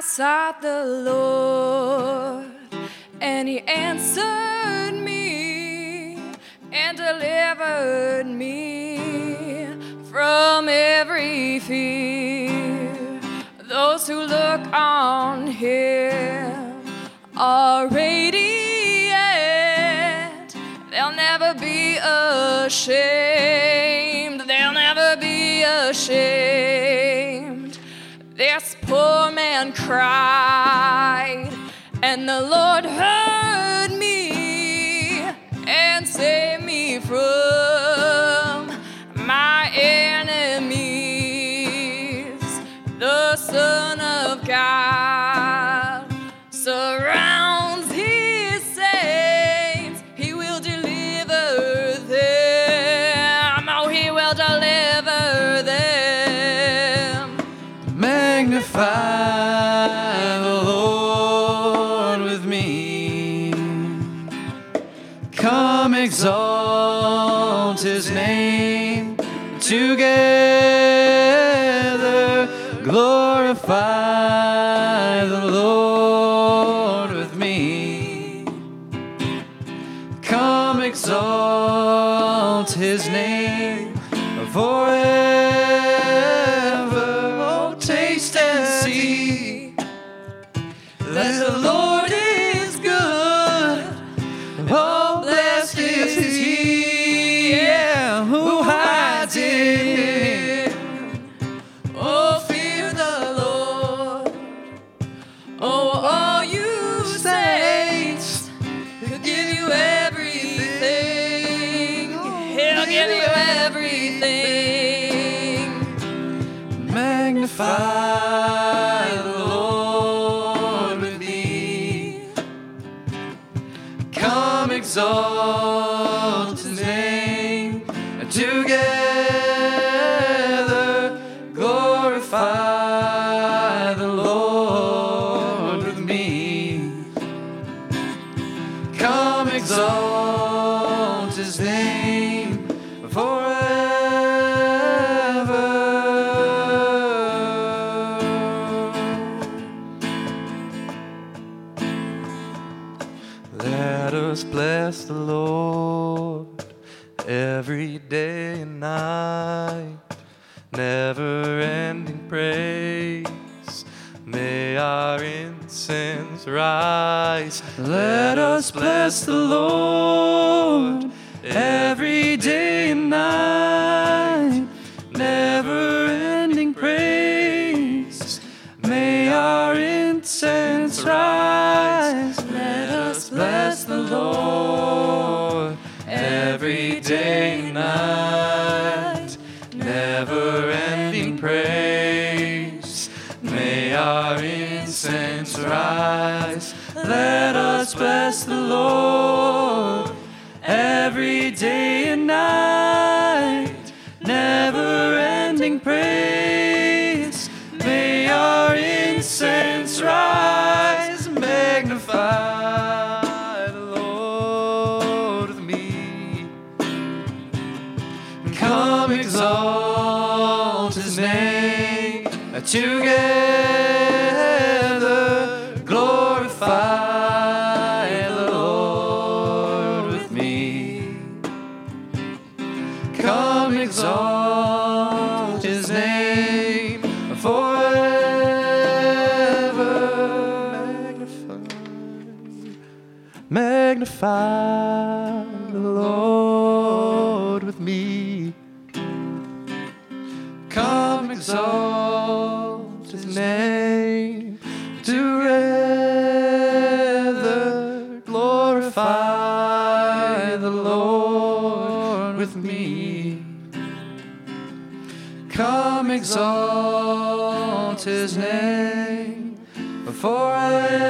I sought the Lord, and He answered me and delivered me from every fear. Those who look on Him are radiant, they'll never be ashamed, they'll never be ashamed. Cried, and the Lord heard me and saved me from exalt his name together. Glorify the Lord with me. Come exalt his name forever. Oh, taste and see that the Lord give you everything. Magnify the Lord with me. Come exalt his name together. Glorify the Lord with me. Come exalt his name bless the Lord every day and night. Never ending praise. May our incense rise. Let us bless the Lord every day day and night. Never ending praise. May our incense rise. Let us bless the Lord every day and exalt his name together. Glorify the Lord with me. Come exalt his name forever. Magnify, magnify the Lord with me. Exalt his name together. Glorify the Lord with me. Come exalt his name before forever.